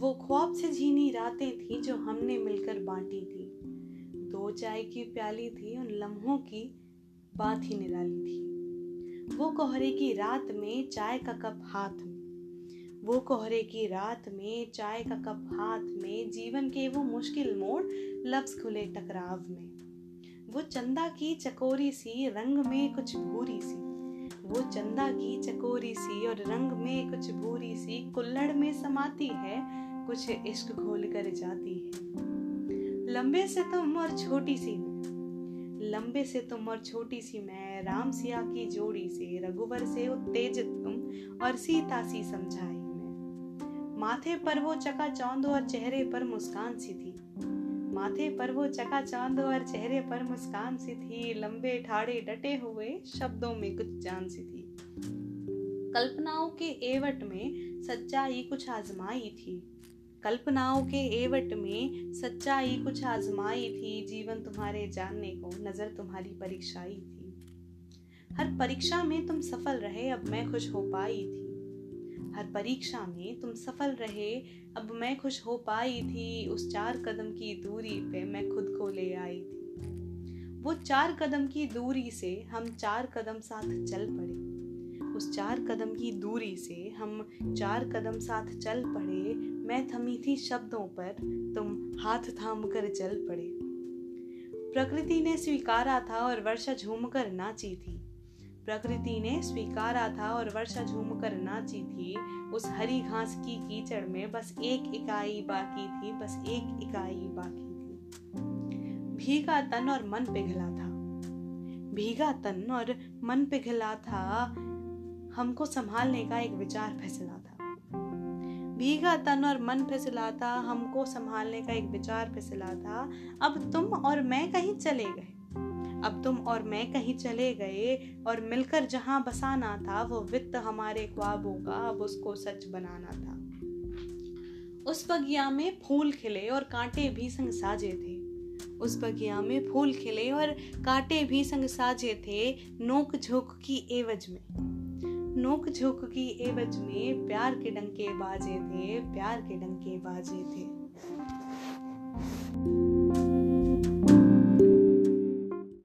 बातें थी जो हमने मिलकर बांटी थी। दो चाय की प्याली थी, उन लम्हों की बात ही निराली थी। वो कोहरे की रात में चाय का कप हाथ में, वो कोहरे की रात में चाय का कप हाथ में, जीवन के वो मुश्किल मोड़ लफ्ज खुले टकराव में। वो चंदा की चकोरी सी, रंग में कुछ भूरी सी। वो चंदा की चकोरी सी और रंग में कुछ भूरी सी, कुल्लड़ में समाती है कुछ इश्क घोल कर जाती है। लंबे से तुम और छोटी सी मैं लंबे से तुम और छोटी सी मैं राम सिया की जोड़ी से रघुवर से उत्तेजित तुम और सीता सी समझाई माथे पर वो चका चौंद और चेहरे पर मुस्कान सी थी। माथे पर वो चका चाँद और चेहरे पर मुस्कान सी थी। लंबे ठाड़े डटे हुए शब्दों में कुछ जान सी थी। कल्पनाओं के एवट में सच्चाई कुछ आजमाई थी। कल्पनाओं के एवट में सच्चाई कुछ आजमाई थी, जीवन तुम्हारे जानने को, नज़र तुम्हारी परीक्षाई थी। हर परीक्षा में तुम सफल रहे, अब मैं खुश हो पाई थी। हर परीक्षा में तुम सफल रहे, अब मैं खुश हो पाई थी। उस चार कदम की दूरी पे मैं खुद को ले आई थी। वो चार कदम की दूरी से हम चार कदम साथ चल पड़े। उस चार कदम की दूरी से हम चार कदम साथ चल पड़े, मैं थमी थी शब्दों पर, तुम हाथ थाम कर चल पड़े। प्रकृति ने स्वीकारा था और वर्षा झूमकर नाची थी। प्रकृति ने स्वीकारा था और वर्षा झूम कर नाची थी। उस हरी घास की कीचड़ में बस एक इकाई बाकी थी, बस एक इकाई बाकी थी। भीगा तन और मन पिघला था। भीगा तन और मन पिघला था हमको संभालने का एक विचार फिसला था भीगा तन और मन फिसला था हमको संभालने का एक विचार फिसला था अब तुम और मैं कहीं चले गए। अब तुम और मैं कहीं चले गए और मिलकर जहाँ बसाना था, वो वित्त हमारे ख्वाबों का अब उसको सच बनाना था। उस बगिया में फूल खिले और कांटे भी संग साजे थे। उस बगिया में फूल खिले और कांटे भी संग साजे थे, नोक झोंक की एवज में। नोक झोंक की एवज में प्यार के डंके बाजे थे, प्यार के डंके बाजे थे।